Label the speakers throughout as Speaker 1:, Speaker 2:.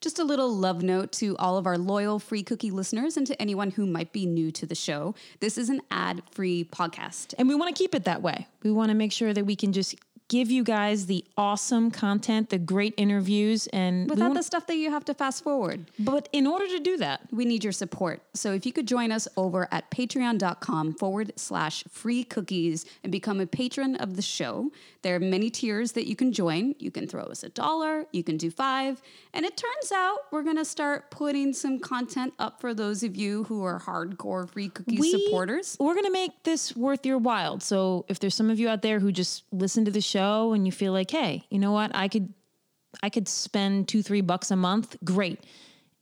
Speaker 1: Just a little love note to all of our loyal free cookie listeners and to anyone who might be new to the show. This is an ad free podcast.
Speaker 2: And we want to keep it that way. We want to make sure that we can just give you guys the awesome content, the great interviews, and
Speaker 1: Without the stuff that you have to fast forward.
Speaker 2: but in order to do that,
Speaker 1: We need your support. So if you could join us over at patreon.com forward slash free cookies and become a patron of the show, there are many tiers that you can join. You can throw us a dollar, you can do five. And it turns out we're going to start putting some content up for those of you who are hardcore free cookies
Speaker 2: we,
Speaker 1: supporters.
Speaker 2: We're going to make this worth your while. So if there's some of you out there who just listen to the show and you feel like, hey, you know what, I could, I could spend two, three bucks a month. Great.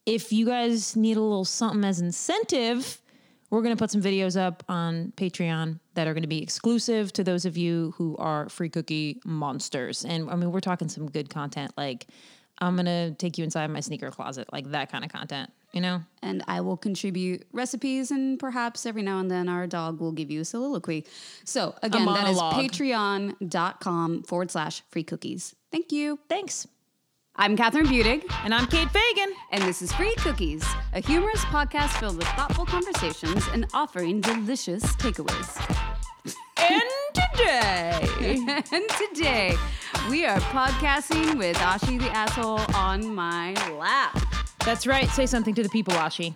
Speaker 2: If you guys need a little something as incentive, we're going to put some videos up on Patreon that are going to be exclusive to those of you who are free cookie monsters. And I mean, we're talking some good content. Like, I'm going to take you inside my sneaker closet, like that kind of content, you know?
Speaker 1: and I will contribute recipes, and perhaps every now and then our dog will give you a soliloquy. So, again, that is patreon.com forward slash free cookies. Thank you.
Speaker 2: Thanks.
Speaker 1: I'm Catherine Budig,
Speaker 2: And I'm Kate Fagan.
Speaker 1: and this is Free Cookies, a humorous podcast filled with thoughtful conversations and offering delicious takeaways.
Speaker 2: And today,
Speaker 1: And today, we are podcasting with Ashi the asshole on my lap.
Speaker 2: that's right. Say something to the people, Ashi.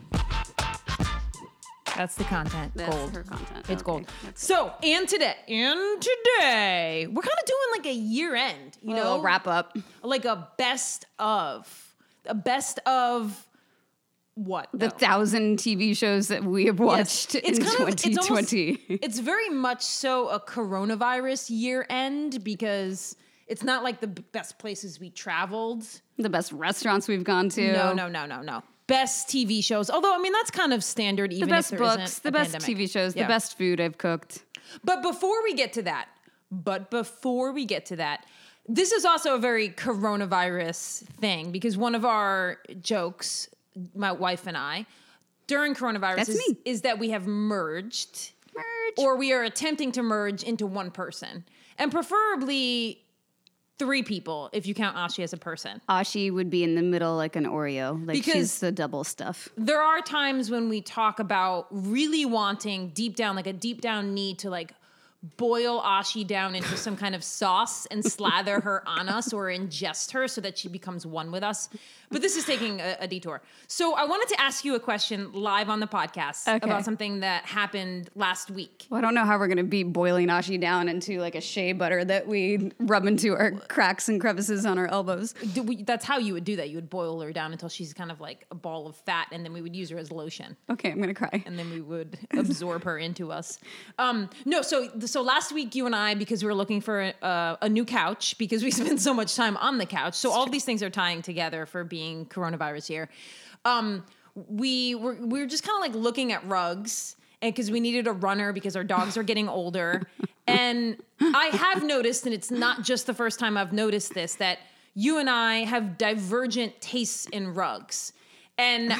Speaker 2: That's the content.
Speaker 1: That's
Speaker 2: gold.
Speaker 1: her content.
Speaker 2: It's
Speaker 1: Okay,
Speaker 2: gold.
Speaker 1: that's
Speaker 2: So, and today, and today, we're kind of doing like a year end, you
Speaker 1: a
Speaker 2: know,
Speaker 1: wrap up.
Speaker 2: like a best of, a best of what?
Speaker 1: The
Speaker 2: though?
Speaker 1: thousand TV shows that we have watched in
Speaker 2: It's kind of- it's almost-
Speaker 1: 2020.
Speaker 2: it's very much so a coronavirus year end because it's not like the best places we traveled.
Speaker 1: the best restaurants we've gone to.
Speaker 2: No, no, no, no, no. Best TV shows. Although I mean that's kind of standard. Even The best
Speaker 1: books, the best
Speaker 2: pandemic.
Speaker 1: TV shows,
Speaker 2: Yeah.
Speaker 1: the best food I've cooked.
Speaker 2: But before we get to that, but before we get to that, this is also a very coronavirus thing because one of our jokes, my wife and I, during coronavirus is, is that we have merged
Speaker 1: Merge.
Speaker 2: or we are attempting to merge into one person. And preferably three people if you count Ashi as a person.
Speaker 1: Ashi would be in the middle like an Oreo. Like
Speaker 2: Because-
Speaker 1: she's the double stuff.
Speaker 2: there are times when we talk about really wanting deep down, like a deep down need to like boil Ashi down into some kind of sauce and slather her on us or ingest her so that she becomes one with us. But this is taking a, a detour. So I wanted to ask you a question live on the podcast
Speaker 1: Okay.
Speaker 2: about something that happened last week.
Speaker 1: Well, I don't know how we're gonna be boiling Ashi down into like a shea butter that we rub into our cracks and crevices on our elbows.
Speaker 2: We, that's how you would do that. You would boil her down until she's kind of like a ball of fat, and then we would use her as lotion.
Speaker 1: Okay, I'm gonna cry.
Speaker 2: and then we would absorb her into us. Um, no, so so last week you and I, because we were looking for a, a new couch, because we spend so much time on the couch. So all these things are tying together for being coronavirus here. Um, we were we were just kind of like looking at rugs. And because we needed a runner because our dogs are getting older. and I have noticed, and it's not just the first time I've noticed this, that you and I have divergent tastes in rugs. And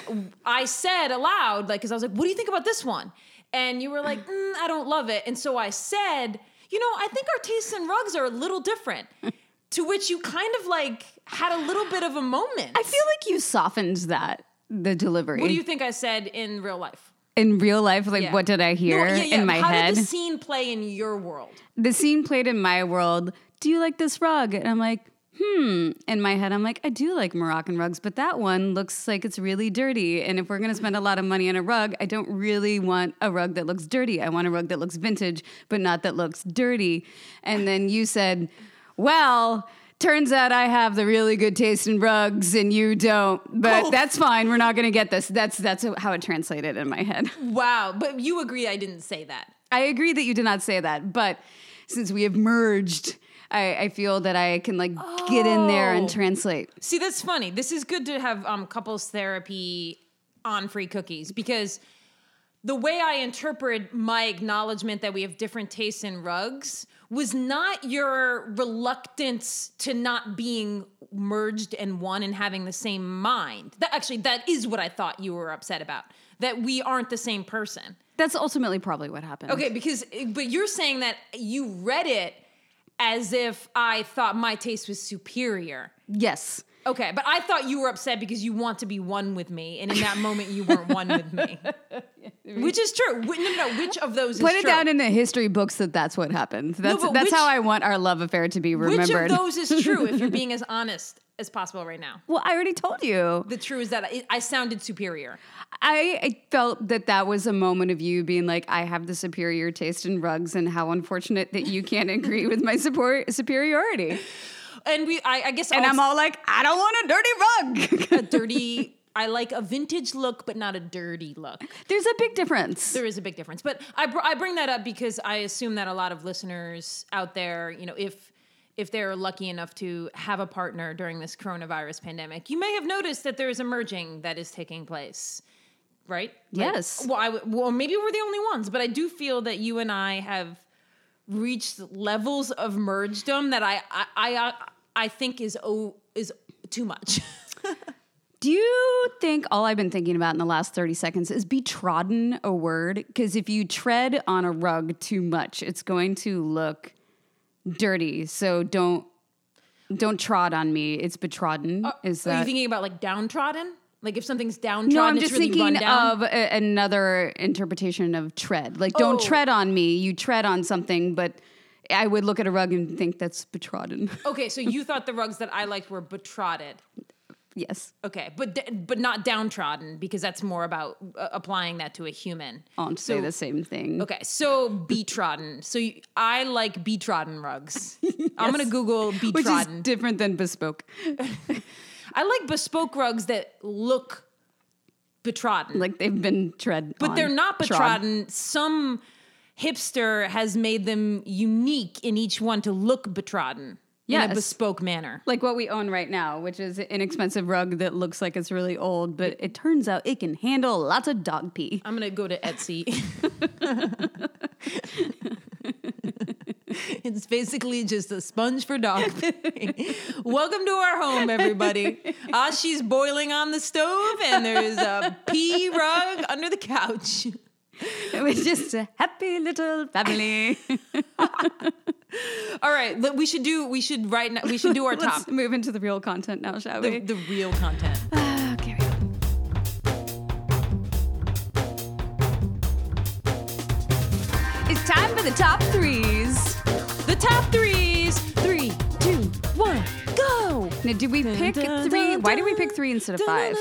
Speaker 2: I said aloud, like, because I was like, what do you think about this one? And you were like, mm, I don't love it. And so I said, you know, I think our tastes in rugs are a little different. to which you kind of like had a little bit of a moment.
Speaker 1: I feel like you softened that the delivery.
Speaker 2: What do you think I said in real life?
Speaker 1: in real life? Like,
Speaker 2: Yeah.
Speaker 1: what did I hear
Speaker 2: No, yeah, yeah.
Speaker 1: in my
Speaker 2: How
Speaker 1: head?
Speaker 2: did the scene play in your world?
Speaker 1: the scene played in my world. Do you like this rug? And I'm like, hmm. In my head, I'm like, I do like Moroccan rugs, but that one looks like it's really dirty. And if we're gonna spend a lot of money on a rug, I don't really want a rug that looks dirty. I want a rug that looks vintage, but not that looks dirty. And then you said, well, turns out I have the really good taste in rugs and you don't. But
Speaker 2: Oh.
Speaker 1: that's fine. We're not gonna get this. That's that's how it translated in my head.
Speaker 2: Wow, but you agree I didn't say that.
Speaker 1: I agree that you did not say that, but since we have merged, I, I feel that I can like get in there and
Speaker 2: Oh.
Speaker 1: translate.
Speaker 2: See, that's funny. This is good to have um, couples therapy on free cookies because the way I interpret my acknowledgement that we have different tastes in rugs was not your reluctance to not being merged and one and having the same mind. That actually that is what I thought you were upset about. That we aren't the same person.
Speaker 1: That's ultimately probably what happened.
Speaker 2: Okay, because but you're saying that you read it as if I thought my taste was superior.
Speaker 1: Yes.
Speaker 2: Okay, but I thought you were upset because you want to be one with me, and in that moment you weren't one with me, which is true. No, no, no. Which of those is true?
Speaker 1: Put
Speaker 2: is
Speaker 1: it
Speaker 2: true?
Speaker 1: down in the history books that that's what happened. That's
Speaker 2: but
Speaker 1: that's
Speaker 2: which-
Speaker 1: how I want our love affair to be remembered.
Speaker 2: Which of those is true? If you're being as honest as possible right now,
Speaker 1: well, I already told you.
Speaker 2: the truth is that I, I sounded superior.
Speaker 1: I, I felt that that was a moment of you being like, I have the superior taste in rugs, and how unfortunate that you can't agree with my support superiority.
Speaker 2: And we, I, I guess,
Speaker 1: And I'm all like, I don't want a dirty rug.
Speaker 2: a dirty. I like a vintage look, but not a dirty look.
Speaker 1: There's a big difference.
Speaker 2: There is a big difference, but I, br- I bring that up because I assume that a lot of listeners out there, you know, if if they're lucky enough to have a partner during this coronavirus pandemic, you may have noticed that there is a merging that is taking place, right? Like,
Speaker 1: Yes.
Speaker 2: well, I well, maybe we're the only ones, but I do feel that you and I have reached levels of mergedom that I I I, uh, I think is oh is too much.
Speaker 1: Do you think all I've been thinking about in the last 30 seconds is be trodden a word? Because if you tread on a rug too much, it's going to look dirty. So don't don't trod on me. It's betrodden. Uh, is
Speaker 2: Are you thinking about like downtrodden? Like if something's downtrodden,
Speaker 1: No, I'm just
Speaker 2: really
Speaker 1: thinking of a, another interpretation of tread. Like, don't
Speaker 2: Oh.
Speaker 1: tread on me. You tread on something, but I would look at a rug and think that's betrodden.
Speaker 2: Okay, so you thought the rugs that I liked were betrotted.
Speaker 1: Yes.
Speaker 2: Okay, but d- but not downtrodden because that's more about uh, applying that to a human.
Speaker 1: I'll say the same thing.
Speaker 2: Okay, so betrodden. So you, I like betrodden rugs. I'm gonna Google
Speaker 1: Which is different than bespoke.
Speaker 2: I like bespoke rugs that look betrodden,
Speaker 1: Like they've been tread
Speaker 2: but
Speaker 1: on,
Speaker 2: they're not
Speaker 1: trod.
Speaker 2: betrodden. Some hipster has made them unique in each one to look betrodden in a bespoke manner.
Speaker 1: Like what we own right now, which is an inexpensive rug that looks like it's really old, but it turns out it can handle lots of dog pee.
Speaker 2: I'm gonna go to Etsy. it's basically just a sponge for dog pee. Welcome to our home, everybody. Ah, Ashi's boiling on the stove, and there's a pee rug under the couch.
Speaker 1: It was just a happy little family.
Speaker 2: All right, we should do. We should right now. We should do our
Speaker 1: Let's
Speaker 2: top.
Speaker 1: move into the real content now, shall we?
Speaker 2: The, the real content.
Speaker 1: okay. It's time for the top threes.
Speaker 2: The top threes. Three, two, one, go.
Speaker 1: Now, did we pick three? Why did we pick three instead of five?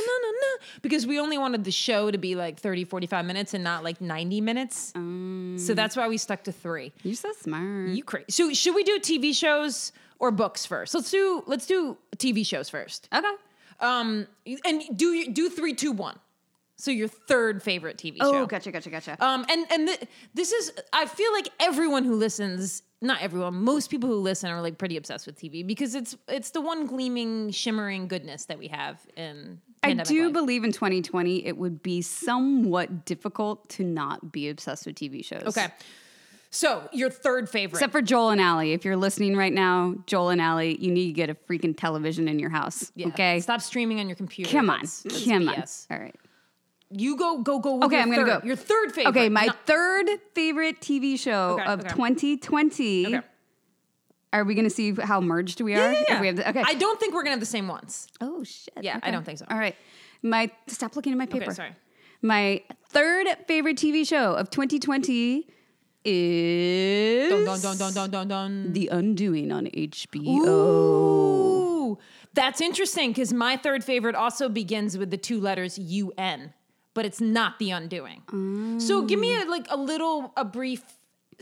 Speaker 2: Because we only wanted the show to be like 30, 45 minutes and not like 90 minutes. so that's why we stuck to three.
Speaker 1: You're so smart.
Speaker 2: You crazy. So should we do TV shows or books first? Let's do let's do TV shows first.
Speaker 1: okay.
Speaker 2: Um and do do three, two, one. So your third favorite TV
Speaker 1: Oh,
Speaker 2: show.
Speaker 1: Oh, gotcha, gotcha, gotcha.
Speaker 2: Um, and and th- this is I feel like everyone who listens, not everyone, most people who listen are like pretty obsessed with TV because it's it's the one gleaming, shimmering goodness that we have in.
Speaker 1: I do
Speaker 2: life.
Speaker 1: believe in 2020 it would be somewhat difficult to not be obsessed with TV shows.
Speaker 2: Okay, so your third favorite.
Speaker 1: Except for Joel and Allie. If you're listening right now, Joel and Allie, you need to get a freaking television in your house.
Speaker 2: Yeah,
Speaker 1: Okay.
Speaker 2: stop streaming on your computer.
Speaker 1: Come on.
Speaker 2: That's- that's
Speaker 1: Come on. All right.
Speaker 2: You go, go, go. With
Speaker 1: Okay, I'm going to go.
Speaker 2: Your third favorite.
Speaker 1: Okay, my
Speaker 2: No-
Speaker 1: third favorite TV show
Speaker 2: Okay,
Speaker 1: of
Speaker 2: okay.
Speaker 1: 2020.
Speaker 2: Okay.
Speaker 1: Are we going to see how merged we are?
Speaker 2: Yeah, yeah,
Speaker 1: If
Speaker 2: yeah.
Speaker 1: we have the- okay.
Speaker 2: I don't think we're gonna have the same ones.
Speaker 1: oh shit.
Speaker 2: Yeah, I don't think so.
Speaker 1: All right. My stop looking at my paper.
Speaker 2: Okay, sorry.
Speaker 1: My third favorite TV show of 2020 is
Speaker 2: Dun dun dun dun dun dun dun.
Speaker 1: The Undoing on HBO.
Speaker 2: Ooh, that's interesting because my third favorite also begins with the two letters UN, but it's not the undoing. So give me a, like a little, a brief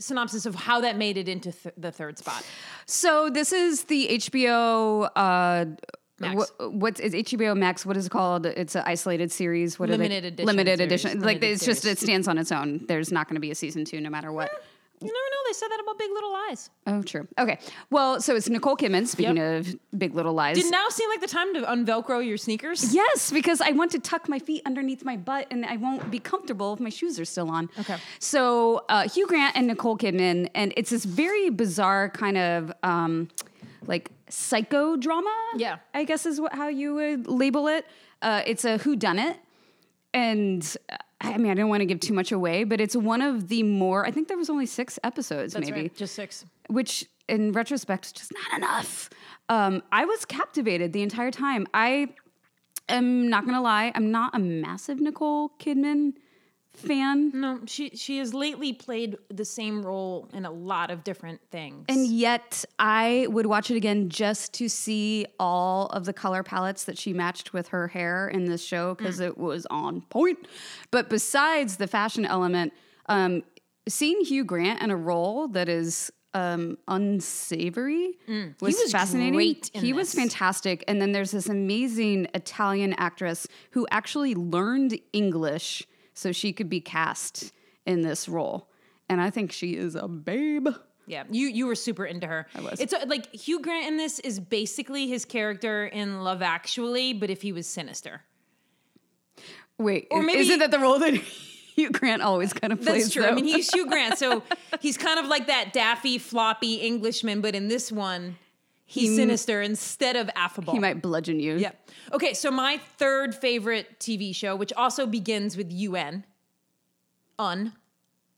Speaker 2: synopsis of how that made it into th- the third spot.
Speaker 1: So this is the HBO. Uh,
Speaker 2: Max.
Speaker 1: What, what's is HBO Max? What is it called? It's an isolated series. What are they-
Speaker 2: Limited edition
Speaker 1: Limited edition. like
Speaker 2: limited
Speaker 1: it's just it stands on its own. There's not going to be a season two, no matter what.
Speaker 2: You never know. They said that about Big Little Lies.
Speaker 1: Oh, true. Okay. Well, so it's Nicole Kidman. Speaking of Big Little Lies.
Speaker 2: Did now seem like the time to unvelcro your sneakers?
Speaker 1: Yes, because I want to tuck my feet underneath my butt and I won't be comfortable if my shoes are still on.
Speaker 2: Okay.
Speaker 1: So uh, Hugh Grant and Nicole Kidman, and it's this very bizarre kind of um, like psycho drama.
Speaker 2: Yeah.
Speaker 1: I guess is what how you would label it. Uh, it's a who done it, and uh, I mean I don't want to give too much away, but it's one of the more. I think there was only six episodes,
Speaker 2: That's
Speaker 1: maybe
Speaker 2: right. Just six.
Speaker 1: which in retrospect, it's just not enough. Um, I was captivated the entire time. I am not gonna lie, I'm not a massive Nicole Kidman fan.
Speaker 2: No, she she has lately played the same role in a lot of different things.
Speaker 1: And yet, I would watch it again just to see all of the color palettes that she matched with her hair in this show because it was on point. But besides the fashion element, um, seeing Hugh Grant in a role that is um, unsavory was, he
Speaker 2: was
Speaker 1: fascinating. he was fantastic. And then there's this amazing Italian actress who actually learned English so she could be cast in this role. And I think she is a babe.
Speaker 2: yeah, you you were super into her. I
Speaker 1: was.
Speaker 2: It's uh, like Hugh Grant in this is basically his character in Love Actually, but if he was sinister.
Speaker 1: Wait,
Speaker 2: Or maybe-
Speaker 1: isn't that the role that Hugh Grant always kind of plays?
Speaker 2: That's true. I mean, he's Hugh Grant, so he's kind of like that daffy, floppy Englishman, but in this one, he's
Speaker 1: He-
Speaker 2: sinister instead of affable.
Speaker 1: he might bludgeon you.
Speaker 2: Yeah. Okay, so my third favorite TV show, which also begins with UN, Un.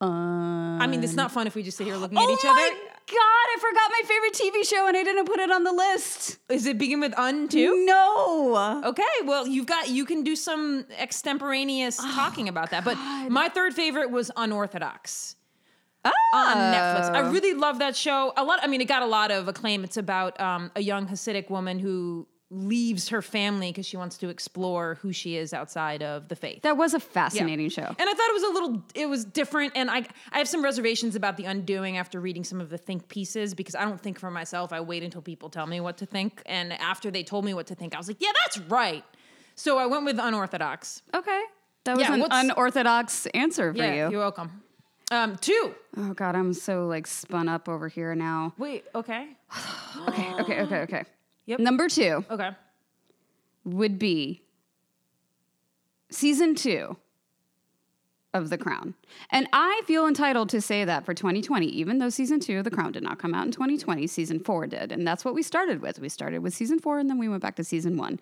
Speaker 2: Un. I mean, it's not fun if we just sit here looking at
Speaker 1: oh
Speaker 2: each other.
Speaker 1: Oh my god! I forgot my favorite TV show and I didn't put it on the list.
Speaker 2: Is it begin with Un too?
Speaker 1: No.
Speaker 2: Okay, well, you've got you can do some extemporaneous
Speaker 1: Oh,
Speaker 2: talking about that. But my third favorite was Unorthodox
Speaker 1: Oh.
Speaker 2: on Netflix. I really love that show. A lot. I mean, it got a lot of acclaim. It's about um, a young Hasidic woman who leaves her family because she wants to explore who she is outside of the faith.
Speaker 1: That was a fascinating show.
Speaker 2: And I thought it was a little, it was different. And I, I have some reservations about the undoing after reading some of the think pieces because I don't think for myself. I wait until people tell me what to think. And after they told me what to think, I was like, yeah, that's right. So I went with unorthodox.
Speaker 1: Okay. That was
Speaker 2: Yeah,
Speaker 1: an unorthodox answer for
Speaker 2: yeah,
Speaker 1: you.
Speaker 2: you're welcome. Um, two.
Speaker 1: Oh god, I'm so like spun up over here now.
Speaker 2: Wait, okay.
Speaker 1: Okay, okay, okay, okay.
Speaker 2: Yep.
Speaker 1: Number two
Speaker 2: Okay.
Speaker 1: would be season two of The Crown. And I feel entitled to say that for 2020, even though season two of The Crown did not come out in 2020, season four did. And that's what we started with. We started with season four and then we went back to season one.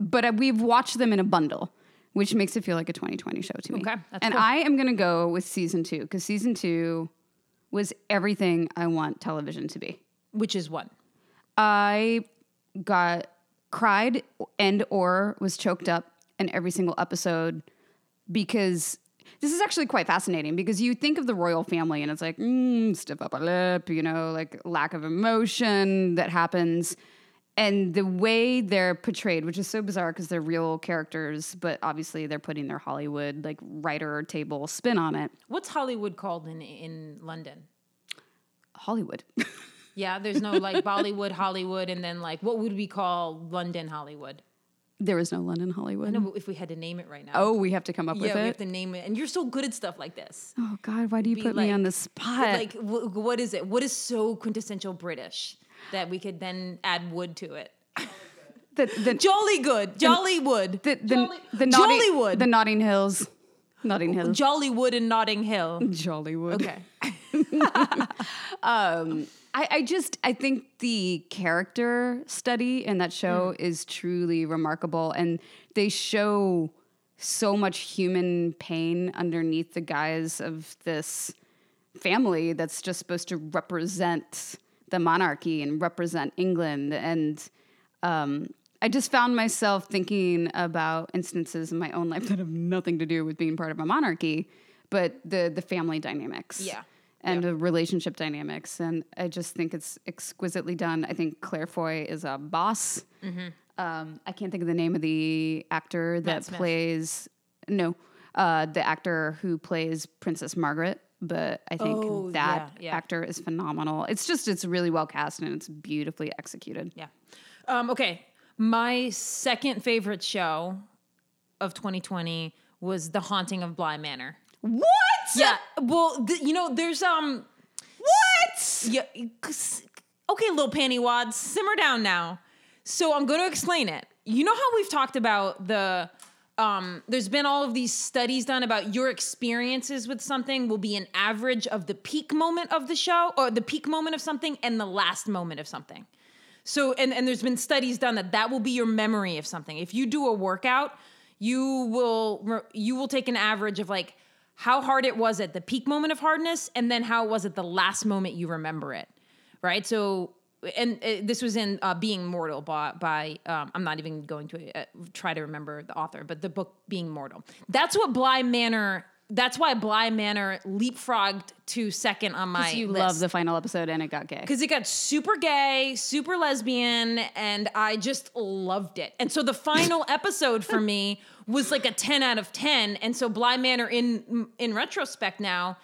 Speaker 1: But uh, we've watched them in a bundle, which makes it feel like a 2020 show to me.
Speaker 2: Okay, that's
Speaker 1: and
Speaker 2: cool.
Speaker 1: I am going to go with season two because season two was everything I want television to be.
Speaker 2: Which is what?
Speaker 1: I got cried and or was choked up in every single episode because this is actually quite fascinating because you think of the royal family and it's like mm, stiff upper lip, you know, like lack of emotion that happens. And the way they're portrayed, which is so bizarre because they're real characters, but obviously they're putting their Hollywood like writer table spin on it.
Speaker 2: What's Hollywood called in in London?
Speaker 1: Hollywood.
Speaker 2: Yeah, there's no like Bollywood, Hollywood, and then like what would we call London Hollywood?
Speaker 1: there is no London Hollywood.
Speaker 2: No, if we had to name it right now.
Speaker 1: Oh, we have to come up with it.
Speaker 2: yeah, we have to name it. And you're so good at stuff like this.
Speaker 1: Oh God, why do you
Speaker 2: Be
Speaker 1: put me on the spot?
Speaker 2: Like, wh- what is it? What is so quintessential British that we could then add wood to it?
Speaker 1: the the
Speaker 2: Jolly good, jolly wood,
Speaker 1: the the,
Speaker 2: Jolly-
Speaker 1: the Notting,
Speaker 2: Jollywood,
Speaker 1: the Notting Hills, Notting Hills,
Speaker 2: Jollywood in Notting Hill.
Speaker 1: Jollywood.
Speaker 2: Okay,
Speaker 1: Um, I, I just I think the character study in that show
Speaker 2: Mm.
Speaker 1: is truly remarkable, and they show so much human pain underneath the guise of this family that's just supposed to represent the monarchy and represent England. And um, I just found myself thinking about instances in my own life that have nothing to do with being part of a monarchy, but the the family dynamics.
Speaker 2: Yeah.
Speaker 1: And the relationship dynamics. And I just think it's exquisitely done. I think Claire Foy is a boss. Um, I can't think of the name of the actor that
Speaker 2: Mm-hmm.
Speaker 1: Plays, no, uh, the actor who plays Princess Margaret. But I think
Speaker 2: Oh,
Speaker 1: that
Speaker 2: yeah, yeah.
Speaker 1: actor is phenomenal. It's just, it's really well cast and it's beautifully executed.
Speaker 2: yeah. Um, okay, my second favorite show of 2020 was The Haunting of Bly Manor.
Speaker 1: What?
Speaker 2: Yeah, well, th- you know, there's um,
Speaker 1: What?
Speaker 2: Yeah. Okay, little panty wads, simmer down now. So I'm going to explain it. You know how we've talked about the um, there's been all of these studies done about your experiences with something will be an average of the peak moment of the show or the peak moment of something and the last moment of something. So and and there's been studies done that that will be your memory of something. If you do a workout, you will you will take an average of like how hard it was at the peak moment of hardness and then how it was at the last moment you remember it. right? So, and uh, this was in uh, Being Mortal by, by um, I'm not even going to uh, try to remember the author, but the book Being Mortal. That's what Bly Manor. That's why Bly Manor leapfrogged to second on my.
Speaker 1: you
Speaker 2: list
Speaker 1: love the final episode and it got gay.
Speaker 2: because it got super gay, super lesbian, and I just loved it. And so the final episode for me was like a 10 out of 10. And so Bly Manor in in retrospect now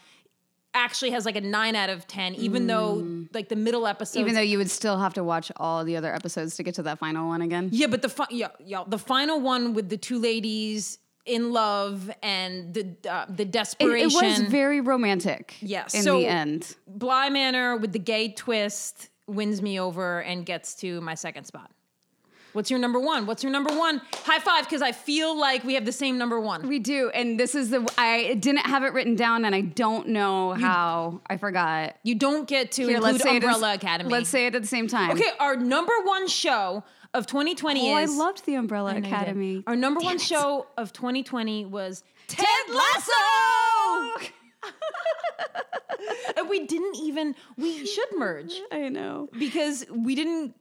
Speaker 2: actually has like a 9 out of 10 even though like the middle episode
Speaker 1: Even though you would still have to watch all the other episodes to get to that final one again.
Speaker 2: Yeah, but the fi- yeah, yeah, the final one with the two ladies in love and the uh, the
Speaker 1: It, it was very romantic.
Speaker 2: Yeah,
Speaker 1: In
Speaker 2: so-
Speaker 1: the end.
Speaker 2: Bly Manor with the gay twist wins me over and gets to my second spot. What's your number one? What's your number one? High five, because I feel like we have the same number one.
Speaker 1: We do, and this is the I didn't have it written down, and I don't know how. I forgot.
Speaker 2: You don't get to
Speaker 1: Here,
Speaker 2: include
Speaker 1: let's say it
Speaker 2: Umbrella
Speaker 1: is-
Speaker 2: Academy.
Speaker 1: Let's say it at the same time.
Speaker 2: okay, our number one show of 2020
Speaker 1: Oh, I loved the Umbrella
Speaker 2: I know you did.
Speaker 1: Academy.
Speaker 2: Our number
Speaker 1: Damn
Speaker 2: one
Speaker 1: it.
Speaker 2: show of 2020 was Ted
Speaker 1: Lasso.
Speaker 2: and we didn't even. We should merge
Speaker 1: I know.
Speaker 2: because we didn't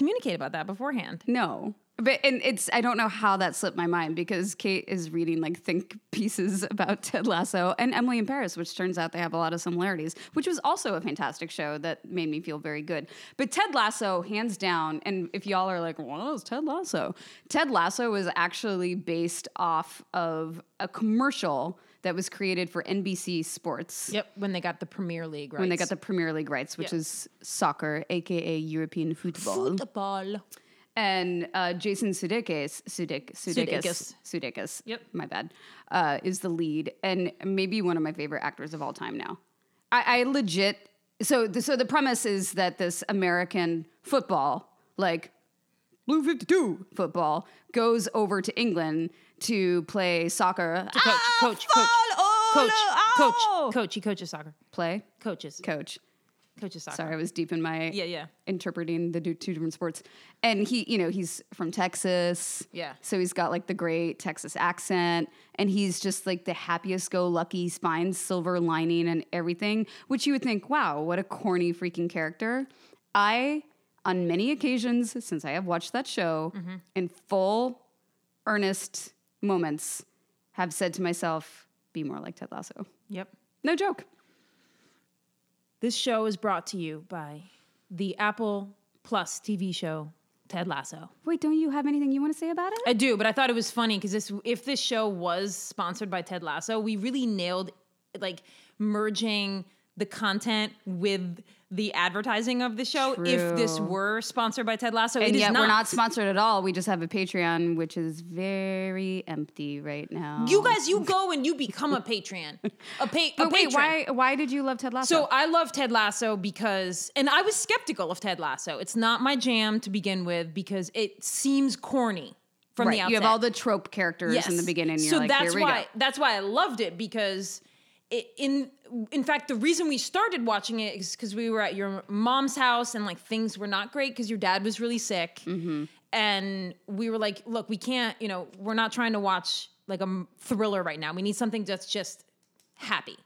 Speaker 2: communicate about that beforehand.
Speaker 1: No. But and it's I don't know how that slipped my mind because Kate is reading like think pieces about Ted Lasso and Emily in Paris, which turns out they have a lot of similarities, which was also a fantastic show that made me feel very good. But Ted Lasso, hands down, and if y'all are like, what is Ted Lasso? Ted Lasso was actually based off of a commercial that was created for NBC Sports.
Speaker 2: Yep, when they got the Premier League, right?
Speaker 1: When they got the Premier League rights, which
Speaker 2: Yeah.
Speaker 1: is soccer, aka European football
Speaker 2: football.
Speaker 1: and uh, Jason Sudeikis, Sudeik, Sudeikis,
Speaker 2: Sudeikis.
Speaker 1: Sudeikis.
Speaker 2: Yep.
Speaker 1: my bad. Uh, is the lead and maybe one of my favorite actors of all time now. I, I legit. So, the, so the premise is that this American football, like Blue Fifty Two football, goes over to England to play soccer.
Speaker 2: coach,
Speaker 1: Ah,
Speaker 2: coach, coach, Coach, coach, coach. He coaches soccer.
Speaker 1: play
Speaker 2: Coaches,
Speaker 1: coach.
Speaker 2: coaches soccer.
Speaker 1: Sorry, I was deep in my
Speaker 2: Yeah, yeah.
Speaker 1: interpreting the two different sports. And he, you know, he's from Texas.
Speaker 2: Yeah.
Speaker 1: So he's got like the great Texas accent, and he's just like the happiest go lucky spine, silver lining, and everything. Which you would think, wow, what a corny freaking character. I, on many occasions since I have watched that show,
Speaker 2: Mm-hmm.
Speaker 1: in full earnest moments, have said to myself, "Be more like Ted Lasso."
Speaker 2: Yep.
Speaker 1: No joke.
Speaker 2: This show is brought to you by the Apple Plus TV show Ted Lasso.
Speaker 1: Wait, don't you have anything you want to say about it?
Speaker 2: I do, but I thought it was funny because this if this show was sponsored by Ted Lasso, we really nailed like merging the content with the advertising of the show. If this were sponsored by Ted Lasso, it
Speaker 1: and
Speaker 2: is
Speaker 1: yet
Speaker 2: not.
Speaker 1: we're not sponsored at all. We just have a Patreon, which is very empty right now.
Speaker 2: You guys, you go and you become a Patreon. A, pa- a
Speaker 1: but wait,
Speaker 2: patron.
Speaker 1: why? Why did you love Ted Lasso?
Speaker 2: So I love Ted Lasso because, and I was skeptical of Ted Lasso. It's not my jam to begin with because it seems corny from
Speaker 1: right,
Speaker 2: the outset.
Speaker 1: you have all the trope characters in the beginning.
Speaker 2: So
Speaker 1: like,
Speaker 2: that's why
Speaker 1: go.
Speaker 2: that's why I loved it because in in fact the reason we started watching it is because we were at your mom's house and like things were not great because your dad was really sick.
Speaker 1: Mm-hmm.
Speaker 2: and we were like look we can't you know we're not trying to watch like a thriller right now. We need something that's just happy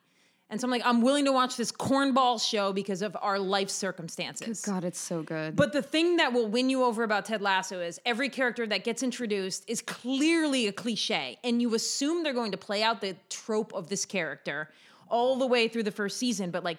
Speaker 2: and so I'm like I'm willing to watch this cornball show because of our life circumstances
Speaker 1: God, it's so good.
Speaker 2: but the thing that will win you over about Ted Lasso is every character that gets introduced is clearly a cliche, and you assume they're going to play out the trope of this character all the way through the first season. But like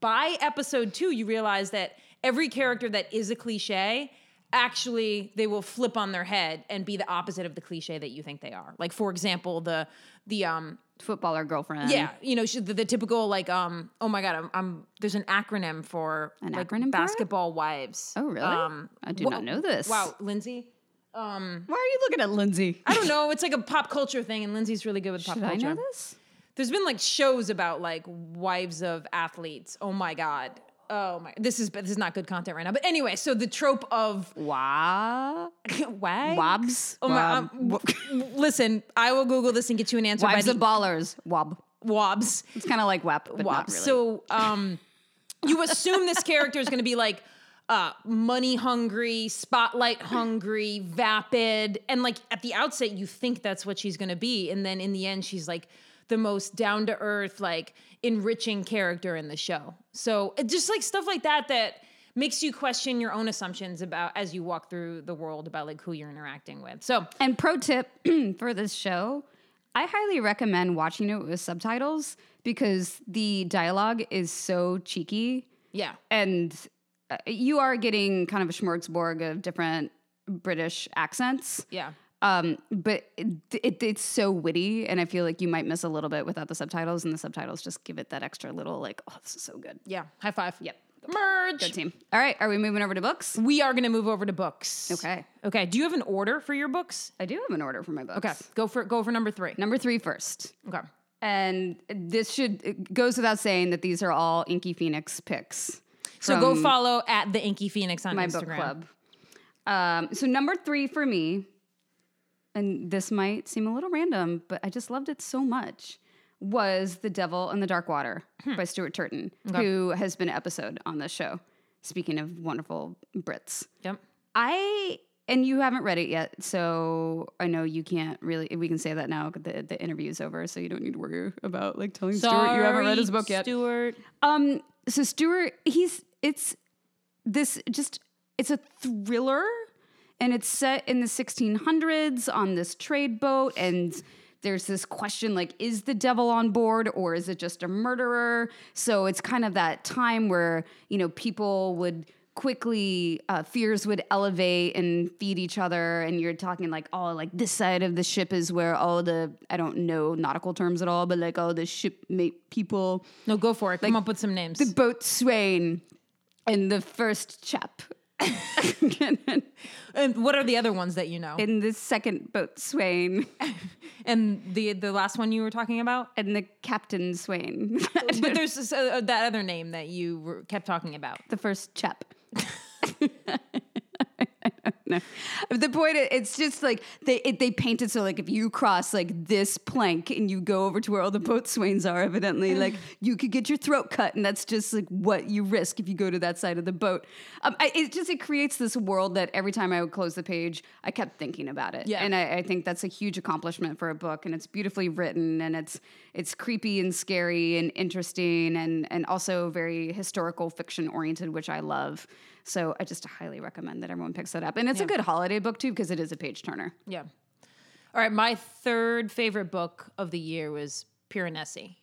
Speaker 2: by episode two, you realize that every character that is a cliche actually they will flip on their head and be the opposite of the cliche that you think they are. Like for example, the the um
Speaker 1: footballer girlfriend.
Speaker 2: yeah, you know, she- the, the typical like, um, oh my god, I'm, I'm there's an acronym for
Speaker 1: An
Speaker 2: like
Speaker 1: acronym
Speaker 2: basketball wives.
Speaker 1: Oh, really? I do
Speaker 2: wha-
Speaker 1: not know this.
Speaker 2: Wow, Lindsay.
Speaker 1: Um, Why are you looking at Lindsay?
Speaker 2: I don't know. It's like a pop culture thing, and Lindsay's really good with pop
Speaker 1: Should I
Speaker 2: culture.
Speaker 1: know this?
Speaker 2: There's been like shows about like wives of athletes. Oh my god. Oh my. This is this is not good content right now. But anyway, so the trope of
Speaker 1: Wah.
Speaker 2: wag.
Speaker 1: Wobs.
Speaker 2: Oh my. Um, listen, I will Google this and get you an answer. by
Speaker 1: Wives
Speaker 2: the
Speaker 1: of ballers. Wob.
Speaker 2: wobs.
Speaker 1: It's kind of like WAP, but really.
Speaker 2: So um, you assume this character is going to be like uh, money hungry, spotlight hungry, vapid, and like at the outset you think that's what she's going to be, and then in the end she's like the most down to earth, like enriching character in the show. So just like stuff like that that makes you question your own assumptions about as you walk through the world about like who you're interacting with. So
Speaker 1: And pro tip for this show, I highly recommend watching it with subtitles because the dialogue is so cheeky
Speaker 2: yeah,
Speaker 1: and uh, you are getting kind of a smorgasbord of different British accents.
Speaker 2: yeah.
Speaker 1: Um, but it, it, it's so witty, and I feel like you might miss a little bit without the subtitles, and the subtitles just give it that extra little like, oh, this is so good.
Speaker 2: Yeah, high five.
Speaker 1: Yep.
Speaker 2: Merge.
Speaker 1: Good team. All right, are we moving over to books?
Speaker 2: We are going to move over to books.
Speaker 1: Okay.
Speaker 2: Okay. Do you have an order for your books?
Speaker 1: I do have an order for my books.
Speaker 2: Okay. Go for go for number three.
Speaker 1: Number three first.
Speaker 2: Okay.
Speaker 1: And this should it goes without saying that these are all Inky Phoenix picks.
Speaker 2: So go follow at the Inky Phoenix on
Speaker 1: my
Speaker 2: Instagram.
Speaker 1: book club. Um, so number three for me, and this might seem a little random, but I just loved it so much, was The Devil in the Dark Water
Speaker 2: Hmm.
Speaker 1: by Stuart Turton, who has been an episode on this show. Speaking of wonderful Brits.
Speaker 2: Yep.
Speaker 1: I and you haven't read it yet, so I know you can't really. We can say that now. The the interview's over, so you don't need to worry about like telling Stuart you haven't read his book yet.
Speaker 2: Stuart.
Speaker 1: Um, so Stuart, he's it's this just it's a thriller, and it's set in the 1600s on this trade boat, and there's this question like, is the devil on board or is it just a murderer? So it's kind of that time where you know people would quickly uh, fears would elevate and feed each other and you're talking like oh like this side of the ship is where all the i don't know nautical terms at all but like all the shipmate people
Speaker 2: No, go for it. Come up with some names.
Speaker 1: the boatswain and the first chap.
Speaker 2: and what are the other ones that you know?
Speaker 1: and the second boatswain
Speaker 2: and the the last one you were talking about?
Speaker 1: and the captain swain.
Speaker 2: but there's this, uh, that other name that you were, kept talking about.
Speaker 1: the first chap. No. The point is, it's just like they it, they paint it so like if you cross like this plank and you go over to where all the boatswains are, evidently like you could get your throat cut, and that's just like what you risk if you go to that side of the boat. Um, I, it just it creates this world that every time I would close the page, I kept thinking about it.
Speaker 2: Yeah.
Speaker 1: and I, I think that's a huge accomplishment for a book, and it's beautifully written, and it's it's creepy and scary and interesting, and and also very historical fiction oriented, which I love. So I just highly recommend that everyone picks that up, and it's a good holiday book too because it is a page turner.
Speaker 2: Yeah. All right. My third favorite book of the year was Piranesi.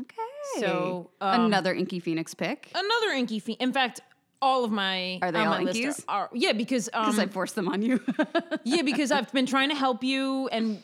Speaker 1: Okay,
Speaker 2: So, um,
Speaker 1: another Inky Phoenix pick
Speaker 2: Another Inky. Fe- In fact, all of my
Speaker 1: Are they
Speaker 2: on
Speaker 1: all
Speaker 2: my list
Speaker 1: Inkies?
Speaker 2: Are, yeah because um,
Speaker 1: because I forced them on you.
Speaker 2: yeah because I've been trying to help you and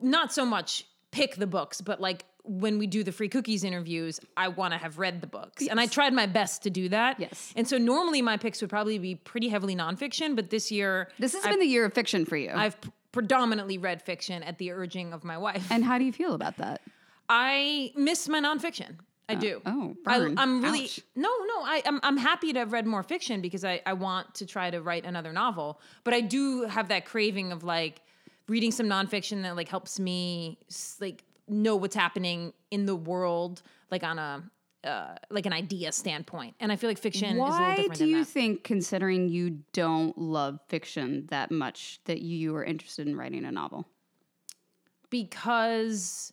Speaker 2: not so much pick the books, but like when we do the free cookies interviews, I want to have read the books, and I tried my best to do that.
Speaker 1: Yes.
Speaker 2: and so normally my picks would probably be pretty heavily nonfiction, but this year
Speaker 1: this has been the year of fiction for you.
Speaker 2: I've predominantly read fiction at the urging of my wife.
Speaker 1: and how do you feel about that?
Speaker 2: I miss my nonfiction. I oh. do.
Speaker 1: oh,
Speaker 2: I,
Speaker 1: burn.
Speaker 2: I'm really
Speaker 1: Ouch.
Speaker 2: no, no. I, I'm I'm happy to have read more fiction because I I want to try to write another novel. But I do have that craving of like reading some nonfiction that like helps me like know what's happening in the world, like on a uh, like an idea standpoint. And I feel like fiction is
Speaker 1: Why do you
Speaker 2: that.
Speaker 1: think, considering you don't love fiction that much, that you are interested in writing a novel?
Speaker 2: because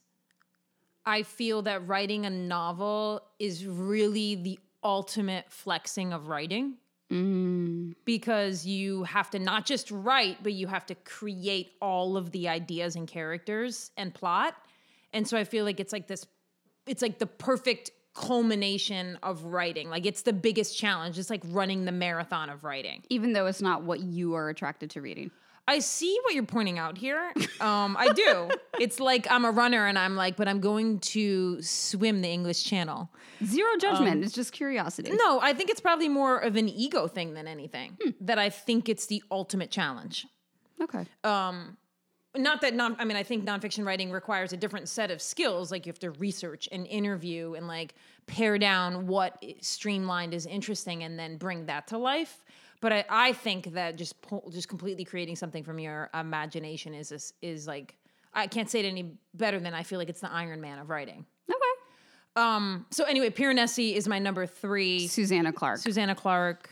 Speaker 2: I feel that writing a novel is really the ultimate flexing of writing. Because you have to not just write, but you have to create all of the ideas and characters and plot. And so I feel like it's like this, it's like the perfect culmination of writing. Like it's the biggest challenge. It's like running the marathon of writing.
Speaker 1: Even though it's not what you are attracted to reading.
Speaker 2: I see what you're pointing out here. Um, I do. it's like I'm a runner and I'm like, but I'm going to swim the English Channel.
Speaker 1: Zero um, judgment. it's just curiosity.
Speaker 2: No, I think it's probably more of an ego thing than anything. Hmm. That I think it's the ultimate challenge.
Speaker 1: Okay.
Speaker 2: Um, Not that non. I mean, I think nonfiction writing requires a different set of skills. Like you have to research and interview and like pare down what streamlined is interesting and then bring that to life. But I, I think that just pull, just completely creating something from your imagination is is, is like I can't say it any better than I feel like it's the Iron Man of writing.
Speaker 1: okay.
Speaker 2: Um. So anyway, Piranesi is my number three.
Speaker 1: Susanna Clarke.
Speaker 2: Susanna Clarke.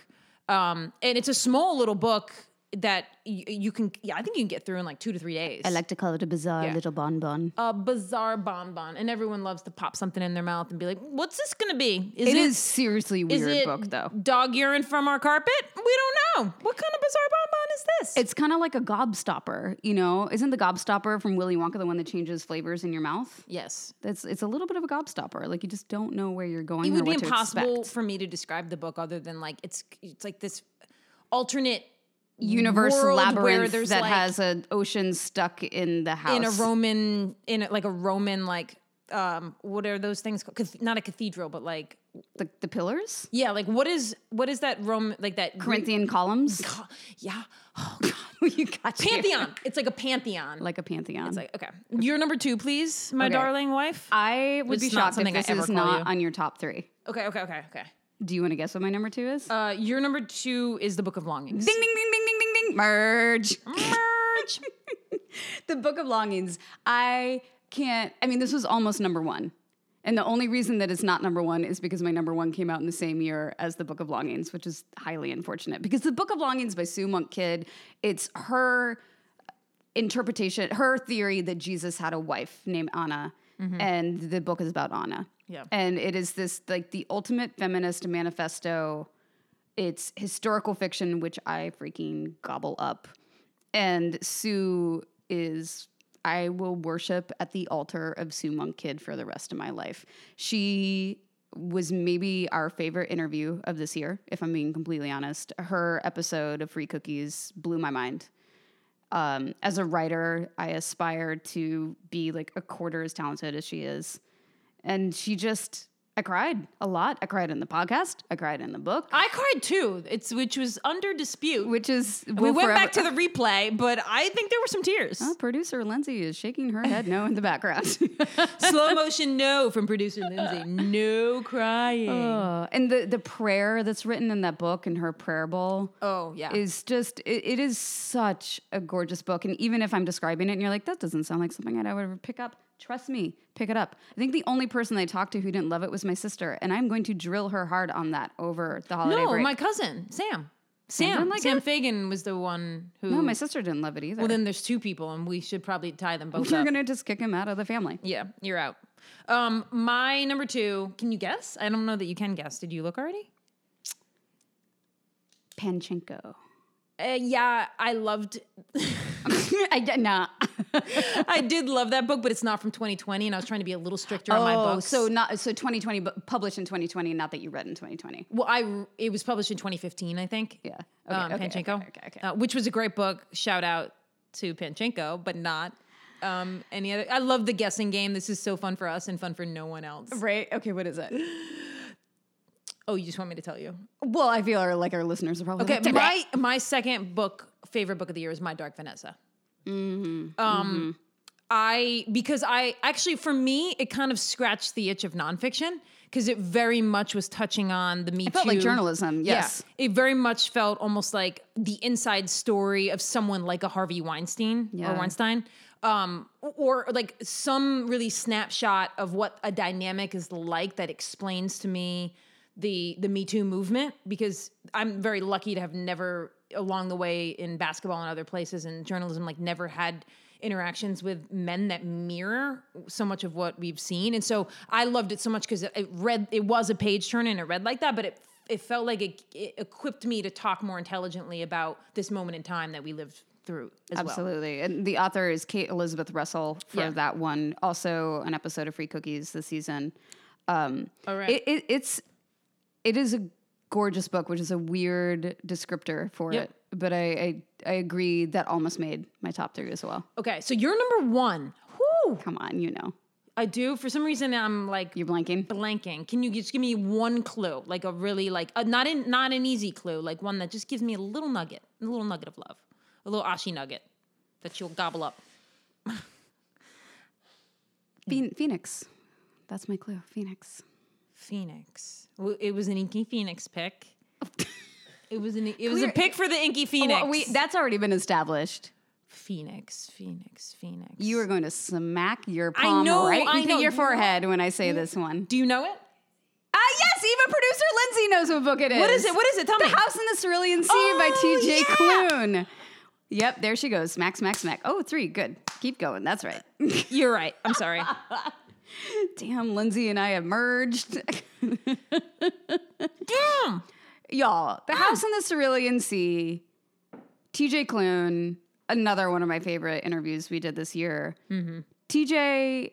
Speaker 2: Um, and it's a small little book. That y- you can. Yeah, I think you can get through in like two to three days.
Speaker 1: I like to call it a bizarre
Speaker 2: Yeah.
Speaker 1: little bonbon.
Speaker 2: a bizarre bonbon, and everyone loves to pop something in their mouth and be like, "What's this gonna be? Is
Speaker 1: it is seriously weird book though.
Speaker 2: Dog urine from our carpet? We don't know. What kind of bizarre bonbon is this?
Speaker 1: It's kind of like a gobstopper, you know? Isn't the gobstopper from Willy Wonka the one that changes flavors in your mouth?
Speaker 2: yes.
Speaker 1: It's it's a little bit of a gobstopper. Like you just don't know where you're going.
Speaker 2: It
Speaker 1: or
Speaker 2: would be
Speaker 1: what to
Speaker 2: impossible
Speaker 1: expect.
Speaker 2: for me to describe the book other than like it's it's like this alternate
Speaker 1: universe labyrinth that
Speaker 2: like-
Speaker 1: has an ocean stuck in the house.
Speaker 2: in a Roman in a, like a Roman like um what are those things called? Not a cathedral but like
Speaker 1: the, the pillars,
Speaker 2: yeah like what is what is that Roman like that
Speaker 1: Corinthian columns.
Speaker 2: yeah oh god
Speaker 1: you got you.
Speaker 2: pantheon it's like a pantheon
Speaker 1: like a pantheon.
Speaker 2: It's like okay you're number two please my
Speaker 1: Okay.
Speaker 2: darling wife
Speaker 1: I would
Speaker 2: It's
Speaker 1: be shocked if this is not
Speaker 2: you.
Speaker 1: on your top three.
Speaker 2: okay okay okay okay
Speaker 1: Do you want to guess what my number two is?
Speaker 2: uh your number two is the Book of Longings
Speaker 1: ding ding ding ding ding ding ding. Merge.
Speaker 2: Merge.
Speaker 1: the Book of Longings. I can't. I mean, this was almost number one. And the only reason that it's not number one is because my number one came out in the same year as the Book of Longings, which is highly unfortunate. Because the Book of Longings by Sue Monk Kidd, it's her interpretation, her theory that Jesus had a wife named Anna, mm-hmm. and the book is about Anna.
Speaker 2: Yeah.
Speaker 1: And it is this like the ultimate feminist manifesto. It's historical fiction, which I freaking gobble up. And Sue is I will worship at the altar of Sue Monk Kidd for the rest of my life. She was maybe our favorite interview of this year, if I'm being completely honest. Her episode of Free Cookies blew my mind. Um, as a writer, I aspire to be like a quarter as talented as she is. And she just, I cried a lot. I cried in the podcast. I cried in the book,
Speaker 2: I cried too. It's which was under dispute.
Speaker 1: which is
Speaker 2: we went back to the replay, but I think there were some tears.
Speaker 1: Oh, producer Lindsay is shaking her head no in the background.
Speaker 2: Slow motion no from producer Lindsay. No crying.
Speaker 1: Uh, and the the prayer that's written in that book and her prayer bowl
Speaker 2: oh yeah.
Speaker 1: is just it, it is such a gorgeous book. And even if I'm describing it and you're like, that doesn't sound like something I'd ever pick up, trust me, pick it up. I think the only person I talked to who didn't love it was my sister, and I'm going to drill her hard on that over the holiday
Speaker 2: no,
Speaker 1: break.
Speaker 2: my cousin Sam. Sam.
Speaker 1: like
Speaker 2: Sam
Speaker 1: it?
Speaker 2: Fagan was the one who.
Speaker 1: no, my sister didn't love it either.
Speaker 2: well, then there's two people, and we should probably tie them both
Speaker 1: you're gonna just kick him out of the family.
Speaker 2: Yeah, you're out. Um, my number two. Can you guess? I don't know that you can guess. Did you look already?
Speaker 1: Pachinko.
Speaker 2: Uh, yeah, I loved.
Speaker 1: I did not.
Speaker 2: I did love that book, but it's not from 2020, and I was trying to be a little stricter on my
Speaker 1: Oh,
Speaker 2: books.
Speaker 1: so not so 2020, but published in 2020, not that you read in 2020.
Speaker 2: Well, I it was published in 2015, I think.
Speaker 1: Yeah. Okay,
Speaker 2: um,
Speaker 1: okay,
Speaker 2: Pachinko,
Speaker 1: okay, okay, okay.
Speaker 2: Uh, which was a great book. Shout out to Pachinko, but not um, any other. I love the guessing game. This is so fun for us and fun for no one else.
Speaker 1: Right. Okay. What is it?
Speaker 2: Oh, you just want me to tell you?
Speaker 1: Well, I feel our, like our listeners are probably
Speaker 2: Okay,
Speaker 1: like,
Speaker 2: my my second book, favorite book of the year, is My Dark Vanessa.
Speaker 1: Mm-hmm.
Speaker 2: Um, I because I actually for me it kind of scratched the itch of nonfiction because it very much was touching on the Me
Speaker 1: felt like
Speaker 2: Too-
Speaker 1: journalism, yes.
Speaker 2: Yeah, it very much felt almost like the inside story of someone like a Harvey Weinstein
Speaker 1: Yeah.
Speaker 2: or Weinstein. Um, or like some really snapshot of what a dynamic is like that explains to me the the Me Too movement because I'm very lucky to have never along the way in basketball and other places and journalism like never had interactions with men that mirror so much of what we've seen and so I loved it so much because it, it read it was a page turner and it read like that but it it felt like it, it equipped me to talk more intelligently about this moment in time that we lived through as well.
Speaker 1: Absolutely. And the author is Kate Elizabeth Russell for
Speaker 2: Yeah.
Speaker 1: that one. Also, an episode of Free Cookies this season. Um,
Speaker 2: All right.
Speaker 1: it, it, it's it is a gorgeous book, which is a weird descriptor for
Speaker 2: Yep.
Speaker 1: it. But I, I I agree that almost made my top three as well.
Speaker 2: Okay, so you're number one. Whoo!
Speaker 1: Come on, you know
Speaker 2: I do. For some reason, I'm like
Speaker 1: you're blanking.
Speaker 2: blanking. Can you just give me one clue, like a really like a, not in not an easy clue, like one that just gives me a little nugget, a little nugget of love, a little ashi nugget that you'll gobble up.
Speaker 1: Phoenix. That's my clue. Phoenix.
Speaker 2: Phoenix. W- It was an Inky Phoenix pick. It was an it was a pick for the Inky Phoenix.
Speaker 1: Well, we, that's already been established.
Speaker 2: Phoenix, Phoenix, Phoenix.
Speaker 1: You are going to smack your palm
Speaker 2: know,
Speaker 1: right
Speaker 2: I
Speaker 1: into
Speaker 2: know.
Speaker 1: your
Speaker 2: You-
Speaker 1: forehead when I say this one.
Speaker 2: do you know it?
Speaker 1: Ah, yes, even producer Lindsay knows what book it is.
Speaker 2: What is it? What is it? Tell
Speaker 1: the
Speaker 2: me.
Speaker 1: House in the Cerulean Sea
Speaker 2: Oh,
Speaker 1: by T.J.
Speaker 2: yeah.
Speaker 1: Klune. Yep, there she goes. Smack, smack, smack. Oh, three. Good. Keep going. That's right.
Speaker 2: You're right. I'm sorry.
Speaker 1: Damn, Lindsay and I have merged.
Speaker 2: Damn.
Speaker 1: Y'all, The House in the Cerulean Sea, TJ Klune, another one of my favorite interviews we did this year. Mm-hmm. TJ,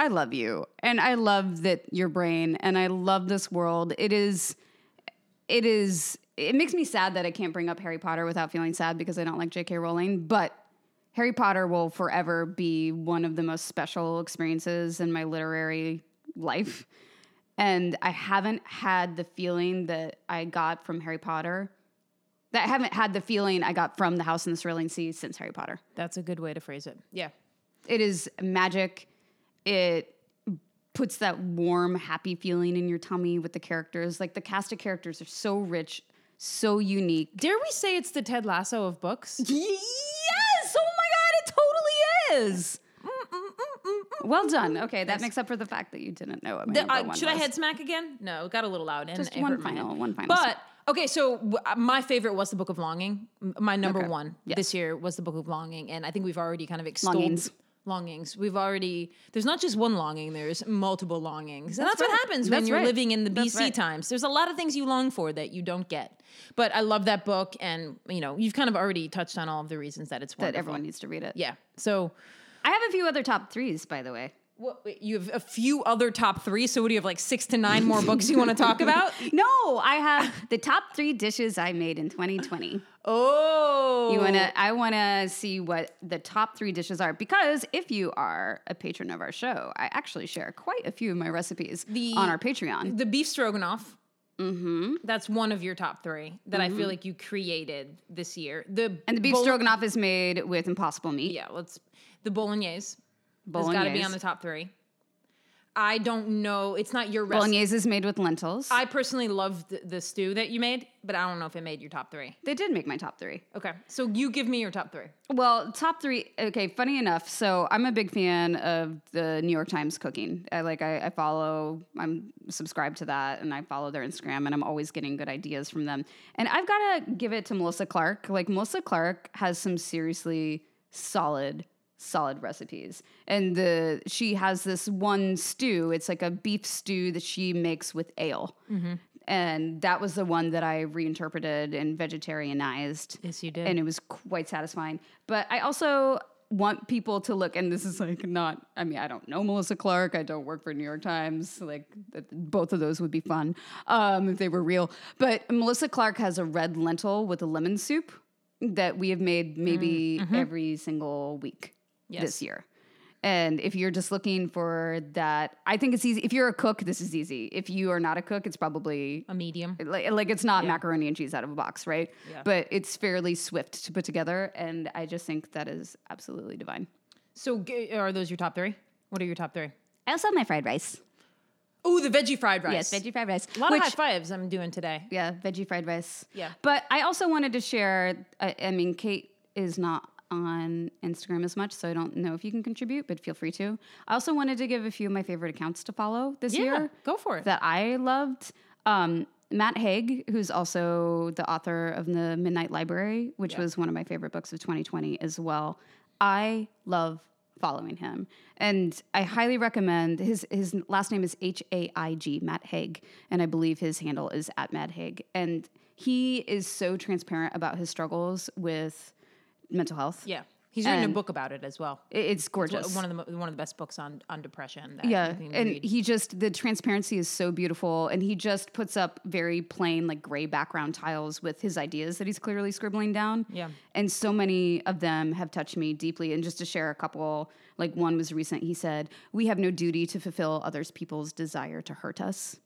Speaker 1: I love you. And I love that your brain and I love this world. It is, it is, it makes me sad that I can't bring up Harry Potter without feeling sad because I don't like J.K. Rowling. But Harry Potter will forever be one of the most special experiences in my literary life. And I haven't had the feeling that I got from Harry Potter. That I haven't had the feeling I got from The House in the Cerulean Sea since Harry Potter.
Speaker 2: That's a good way to phrase it. Yeah.
Speaker 1: It is magic. It puts that warm, happy feeling in your tummy with the characters. Like the cast of characters are so rich, so unique.
Speaker 2: Dare we say it's the Ted Lasso of books?
Speaker 1: Yes! Is. Well done. Okay, that makes up for the fact that you didn't know what
Speaker 2: The- uh,
Speaker 1: one
Speaker 2: should I head smack again? No, it got a little loud. And
Speaker 1: Just
Speaker 2: it
Speaker 1: one
Speaker 2: hurt my
Speaker 1: final-
Speaker 2: head.
Speaker 1: one final
Speaker 2: But okay, so w- uh, my favorite was the Book of Longing. M- My number
Speaker 1: Okay.
Speaker 2: one
Speaker 1: Yes.
Speaker 2: this year was the Book of Longing, and I think we've already kind of extolled
Speaker 1: Longings.
Speaker 2: Longings. We've already there's not just one longing. There's multiple longings, and
Speaker 1: That's
Speaker 2: that's, what
Speaker 1: right.
Speaker 2: happens when you're
Speaker 1: right.
Speaker 2: living in the
Speaker 1: That's
Speaker 2: BC
Speaker 1: right.
Speaker 2: times. There's a lot of things you long for that you don't get. But I love that book, and you know you've kind of already touched on all of the reasons that it's
Speaker 1: that
Speaker 2: wonderful.
Speaker 1: everyone needs to read it.
Speaker 2: Yeah. So.
Speaker 1: I have a few other top threes, by the way.
Speaker 2: What, wait, you have a few other top three. So, what do you have, like six to nine more books you want to talk about?
Speaker 1: No, I have the top three dishes I made in 2020.
Speaker 2: Oh,
Speaker 1: You wanna? I wanna see what the top three dishes are because if you are a patron of our show, I actually share quite a few of my recipes
Speaker 2: The-
Speaker 1: on our Patreon.
Speaker 2: the beef stroganoff. Mm-hmm. That's one of your top three that I feel like you created this year. The
Speaker 1: And the beef
Speaker 2: bolo-
Speaker 1: stroganoff is made with impossible meat.
Speaker 2: Yeah, let's the bolognese. Has got to be on the top three. I don't know. It's not your recipe.
Speaker 1: Bolognese is made with lentils.
Speaker 2: I personally loved the, the stew that you made, but I don't know if it made your top three.
Speaker 1: they did make my top three.
Speaker 2: Okay, so you give me your top three.
Speaker 1: Well, top three. Okay, funny enough. So I'm a big fan of the New York Times cooking. I like. I, I follow. I'm subscribed to that, and I follow their Instagram, and I'm always getting good ideas from them. And I've got to give it to Melissa Clark. Like Melissa Clark has some seriously solid solid recipes and the she has this one stew it's like a beef stew that she makes with ale mm-hmm. and that was the one that i reinterpreted and vegetarianized
Speaker 2: Yes, you did.
Speaker 1: and it was quite satisfying. But I also want people to look, and this is like not. I mean, I don't know Melissa Clark. I don't work for New York Times. Like th- both of those would be fun um, if they were real. But Melissa Clark has a red lentil with a lemon soup that we have made maybe mm-hmm. Mm-hmm. every single week
Speaker 2: Yes.
Speaker 1: this year. And if you're just looking for that, I think it's easy. If you're a cook, this is easy. If you are not a cook, it's probably
Speaker 2: A medium.
Speaker 1: like, like it's not macaroni and cheese out of a box, right?
Speaker 2: Yeah.
Speaker 1: But it's fairly swift to put together, and I just think that is absolutely divine.
Speaker 2: So, are those your top three? What are your top three?
Speaker 1: I also have my fried rice.
Speaker 2: Oh, the veggie fried rice.
Speaker 1: Yes, veggie fried rice.
Speaker 2: A lot
Speaker 1: which,
Speaker 2: of high fives I'm doing today.
Speaker 1: yeah, veggie fried rice.
Speaker 2: Yeah.
Speaker 1: But I also wanted to share. I, I mean, Kate is not on Instagram as much, so I don't know if you can contribute, but feel free to. I also wanted to give a few of my favorite accounts to follow this
Speaker 2: Yeah,
Speaker 1: year.
Speaker 2: go for it.
Speaker 1: That I loved. Um, Matt Haig, who's also the author of the Midnight Library, which was one of my favorite books of 2020 as well. I love following him, and I highly recommend his his last name is H A I G Matt Haig, and I believe his handle is at Matt Haig, and he is so transparent about his struggles with mental health.
Speaker 2: Yeah. He's written
Speaker 1: And-
Speaker 2: a book about it as well.
Speaker 1: It's gorgeous.
Speaker 2: One of the one of the best books on on depression. That
Speaker 1: yeah and
Speaker 2: read.
Speaker 1: he just the transparency is so beautiful and he just puts up very plain like gray background tiles with his ideas that he's clearly scribbling down
Speaker 2: Yeah.
Speaker 1: and so many of them have touched me deeply and just to share a couple like one was recent he said we have no duty to fulfill others people's desire to hurt us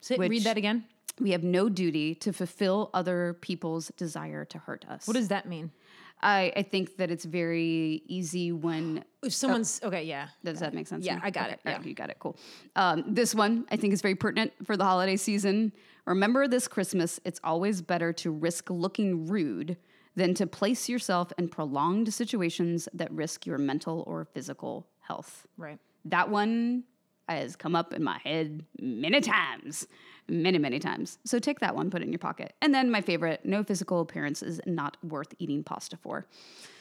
Speaker 2: Sit,
Speaker 1: which-
Speaker 2: read that again.
Speaker 1: we have no duty to fulfill other people's desire to hurt us
Speaker 2: What does that mean?
Speaker 1: I, I think that it's very easy when
Speaker 2: If someone's okay, yeah.
Speaker 1: Does that make sense?
Speaker 2: Yeah, I got
Speaker 1: Okay,
Speaker 2: it, yeah.
Speaker 1: you got it. Cool. Um, this one I think is very pertinent for the holiday season. Remember this Christmas, it's always better to risk looking rude than to place yourself in prolonged situations that risk your mental or physical health.
Speaker 2: Right.
Speaker 1: That one has come up in my head many times. Many, many times. So take that one, put it in your pocket. And then my favorite no physical appearance is not worth eating pasta for.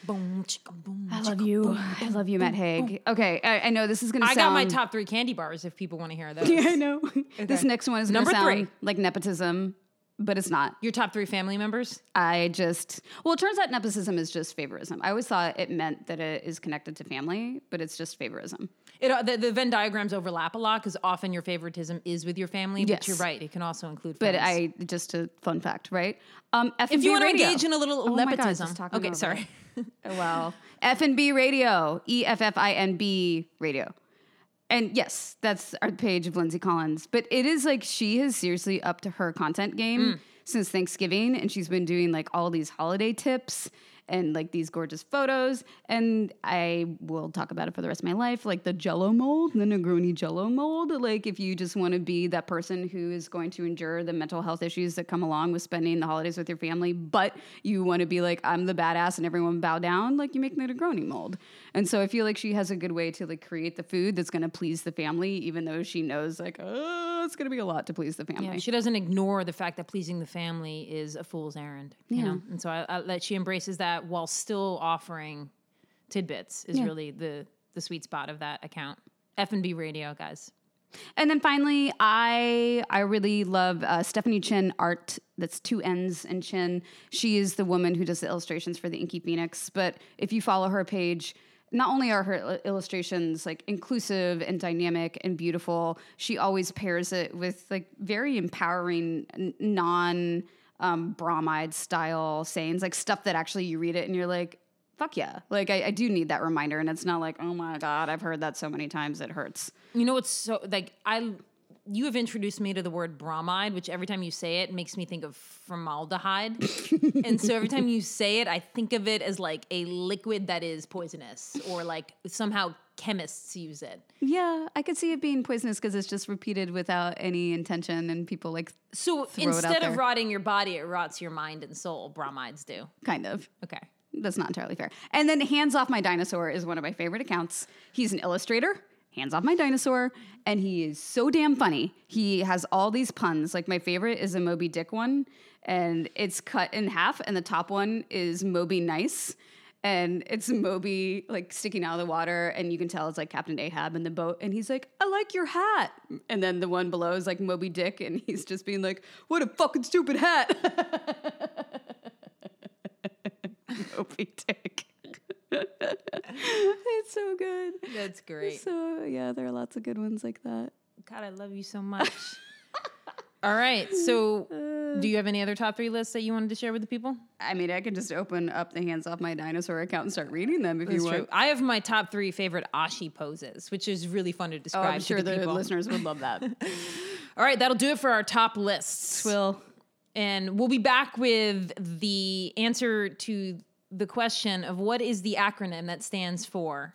Speaker 2: Boom, chicka, boom.
Speaker 1: I love you. I love you, Matt Haig. Okay, I, I know this is going to
Speaker 2: I
Speaker 1: sound.
Speaker 2: got my top three candy bars if people want to hear those.
Speaker 1: Yeah, I know. This next one is
Speaker 2: Number three.
Speaker 1: like nepotism, but it's not.
Speaker 2: Your top three family members?
Speaker 1: I just, well, it turns out nepotism is just favorism. I always thought it meant that it is connected to family, but it's just favorism.
Speaker 2: It, uh, the, the Venn diagrams overlap a lot because often your favoritism is with your family, but you're right. It can also include
Speaker 1: But. I, just a fun fact, right? Um, F
Speaker 2: if you want to engage in a little
Speaker 1: Oh God,
Speaker 2: nepotism.
Speaker 1: talking
Speaker 2: okay, sorry.
Speaker 1: well, F and B radio, E F F I N B radio. And yes, that's our page of Lindsay Collins. But it is like she has seriously upped her content game since Thanksgiving. And she's been doing like all these holiday tips and like these gorgeous photos. And I will talk about it for the rest of my life. Like the jello mold, the Negroni jello mold. Like if you just want to be that person who is going to endure the mental health issues that come along with spending the holidays with your family, but you want to be like, I'm the badass and everyone bow down, like you make the Negroni mold. And so I feel like she has a good way to like create the food that's going to please the family, even though she knows like, oh, it's going to be a lot to please the family.
Speaker 2: Yeah, she doesn't ignore the fact that pleasing the family is a fool's errand. You know, and so I, I, that she embraces that while still offering tidbits is
Speaker 1: Yeah.
Speaker 2: really the the sweet spot of that account. F and B Radio, guys.
Speaker 1: And then finally, I I really love uh, Stephanie Chinn art. That's two N's in Chinn. She is the woman who does the illustrations for the Inky Phoenix. But if you follow her page, not only are her illustrations like inclusive and dynamic and beautiful, she always pairs it with like very empowering non um, style sayings, like stuff that actually you read it and you're like, fuck yeah. Like I, I do need that reminder. And it's not like, oh my God, I've heard that so many times it hurts.
Speaker 2: You know what's so like I you have introduced me to the word bromide, which every time you say it makes me think of formaldehyde. and so every time you say it, I think of it as like a liquid that is poisonous or like somehow chemists use it.
Speaker 1: Yeah, I could see it being poisonous because it's just repeated without any intention, and people like
Speaker 2: So
Speaker 1: Throw it out
Speaker 2: instead of rotting your body, it rots your mind and soul. Bromides do.
Speaker 1: kind of.
Speaker 2: Okay.
Speaker 1: That's not entirely fair. And then Hands Off My Dinosaur is one of my favorite accounts. He's an illustrator, Hands Off My Dinosaur, and he is so damn funny. He has all these puns. Like my favorite is a Moby Dick one, and it's cut in half, and the top one is Moby Nice. And it's Moby like sticking out of the water, and you can tell it's like Captain Ahab in the boat. And he's like, I like your hat. And then the one below is like Moby Dick, and he's just being like, What a fucking stupid hat. Moby Dick. It's so good.
Speaker 2: That's great.
Speaker 1: So yeah, there are lots of good ones like that.
Speaker 2: God, I love you so much. All right. So, do you have any other top three lists that you wanted to share with the people?
Speaker 1: I mean, I can just open up the hands off my dinosaur account and start reading them if you
Speaker 2: That's
Speaker 1: want.
Speaker 2: true. I have my top three favorite ashi poses, which is really fun to
Speaker 1: Oh,
Speaker 2: describe
Speaker 1: I'm
Speaker 2: to
Speaker 1: sure
Speaker 2: the,
Speaker 1: the
Speaker 2: people.
Speaker 1: listeners would love that.
Speaker 2: All right, that'll do it for our top lists.
Speaker 1: Will
Speaker 2: And we'll be back with the answer to the question of what is the acronym that stands for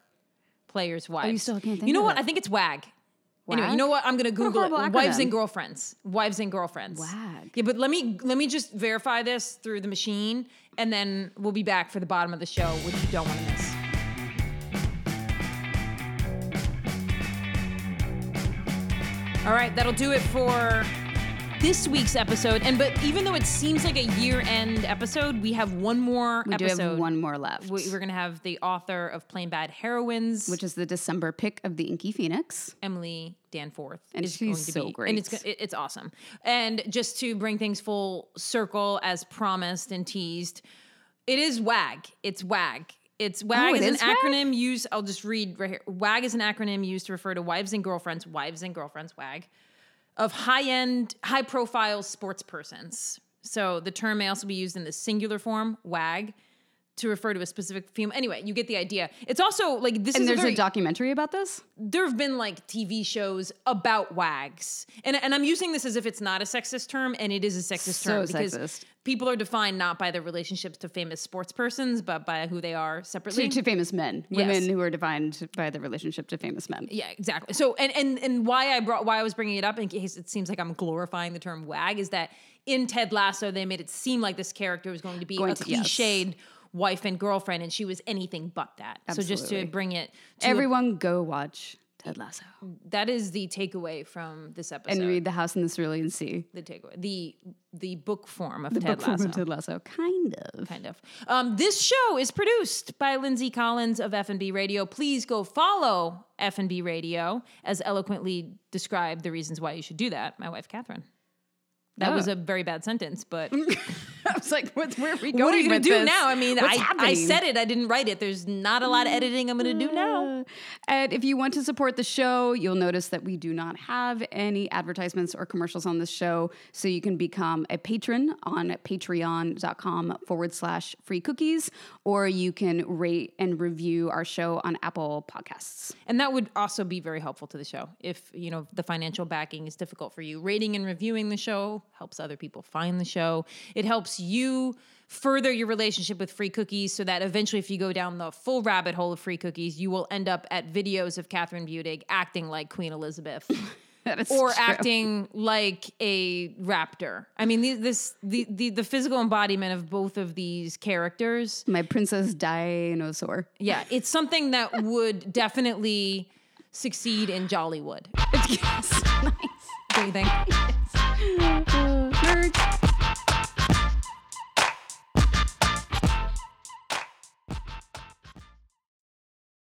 Speaker 2: Players Wives.
Speaker 1: Oh, you still can't think
Speaker 2: You know what?
Speaker 1: it.
Speaker 2: I think it's WAG. Anyway, you know what? I'm gonna Google it. Wives and girlfriends. Wives and girlfriends.
Speaker 1: WAG.
Speaker 2: Yeah, but let me let me just verify this through the machine, and then we'll be back for the bottom of the show, which you don't want to miss. All right, that'll do it for this week's episode. And but even though it seems like a year-end episode, we have one more
Speaker 1: we do
Speaker 2: episode.
Speaker 1: have one more left,
Speaker 2: We- We're gonna have the author of Plain Bad Heroines,
Speaker 1: which is the December pick of the Inky Phoenix.
Speaker 2: Emily Danforth,
Speaker 1: And
Speaker 2: is
Speaker 1: she's
Speaker 2: going to
Speaker 1: so
Speaker 2: be,
Speaker 1: great.
Speaker 2: and it's go- it- it's awesome. And just to bring things full circle, as promised and teased, it is WAG. It's WAG. It's WAG
Speaker 1: Oh, it
Speaker 2: is an
Speaker 1: WAG?
Speaker 2: acronym used. I'll just read right here. WAG is an acronym used to refer to wives and girlfriends, wives and girlfriends, WAG, of high end, high profile sports persons. So the term may also be used in the singular form, WAG, to refer to a specific female. Anyway, you get the idea. It's also like this
Speaker 1: And
Speaker 2: is
Speaker 1: there's
Speaker 2: a, very,
Speaker 1: a documentary about this.
Speaker 2: there have been like TV shows about wags, and and I'm using this as if it's not a sexist term, and it is a sexist
Speaker 1: So
Speaker 2: term because
Speaker 1: sexist.
Speaker 2: people are defined not by their relationships to famous sports persons, but by who they are separately.
Speaker 1: To, to famous men, women who are defined by the relationship to famous men.
Speaker 2: yeah, exactly. So, and and and why I brought why I was bringing it up in case it seems like I'm glorifying the term wag is that in Ted Lasso they made it seem like this character was going to be
Speaker 1: Going
Speaker 2: a
Speaker 1: to- yes.
Speaker 2: Wife and girlfriend, and she was anything but that. So just to bring it to a
Speaker 1: Everyone go watch Ted Lasso.
Speaker 2: that is the takeaway from this episode.
Speaker 1: And read The House in the Cerulean Sea.
Speaker 2: the takeaway, the the book form of
Speaker 1: The
Speaker 2: Ted
Speaker 1: book
Speaker 2: Lasso.
Speaker 1: Ted Lasso. Kind of.
Speaker 2: kind of. Um, this show is produced by Lindsay Collins of F&B Radio. Please go follow F&B Radio as eloquently described the reasons why you should do that. My wife, Catherine. That
Speaker 1: Oh.
Speaker 2: was a very bad sentence, but
Speaker 1: I was like, what, where are we going
Speaker 2: what are you going to do
Speaker 1: this?
Speaker 2: now? I mean,
Speaker 1: What's
Speaker 2: I, I said it. I didn't write it. There's not a lot of mm-hmm. editing I'm going to do now.
Speaker 1: And if you want to support the show, you'll notice that we do not have any advertisements or commercials on this show. So you can become a patron on patreon.com forward slash free cookies, or you can rate and review our show on Apple Podcasts.
Speaker 2: And that would also be very helpful to the show. If, you know, the financial backing is difficult for you, rating and reviewing the show helps other people find the show. It helps you further your relationship with free cookies so that eventually if you go down the full rabbit hole of free cookies, you will end up at videos of Catherine Budig acting like Queen Elizabeth. Or
Speaker 1: true.
Speaker 2: acting like a raptor. I mean, the, this the, the the physical embodiment of both of these characters.
Speaker 1: My Princess Dinosaur.
Speaker 2: Yeah, it's something that would definitely succeed in Jollywood.
Speaker 1: yes, nice.
Speaker 2: What do you think?
Speaker 1: Nerds.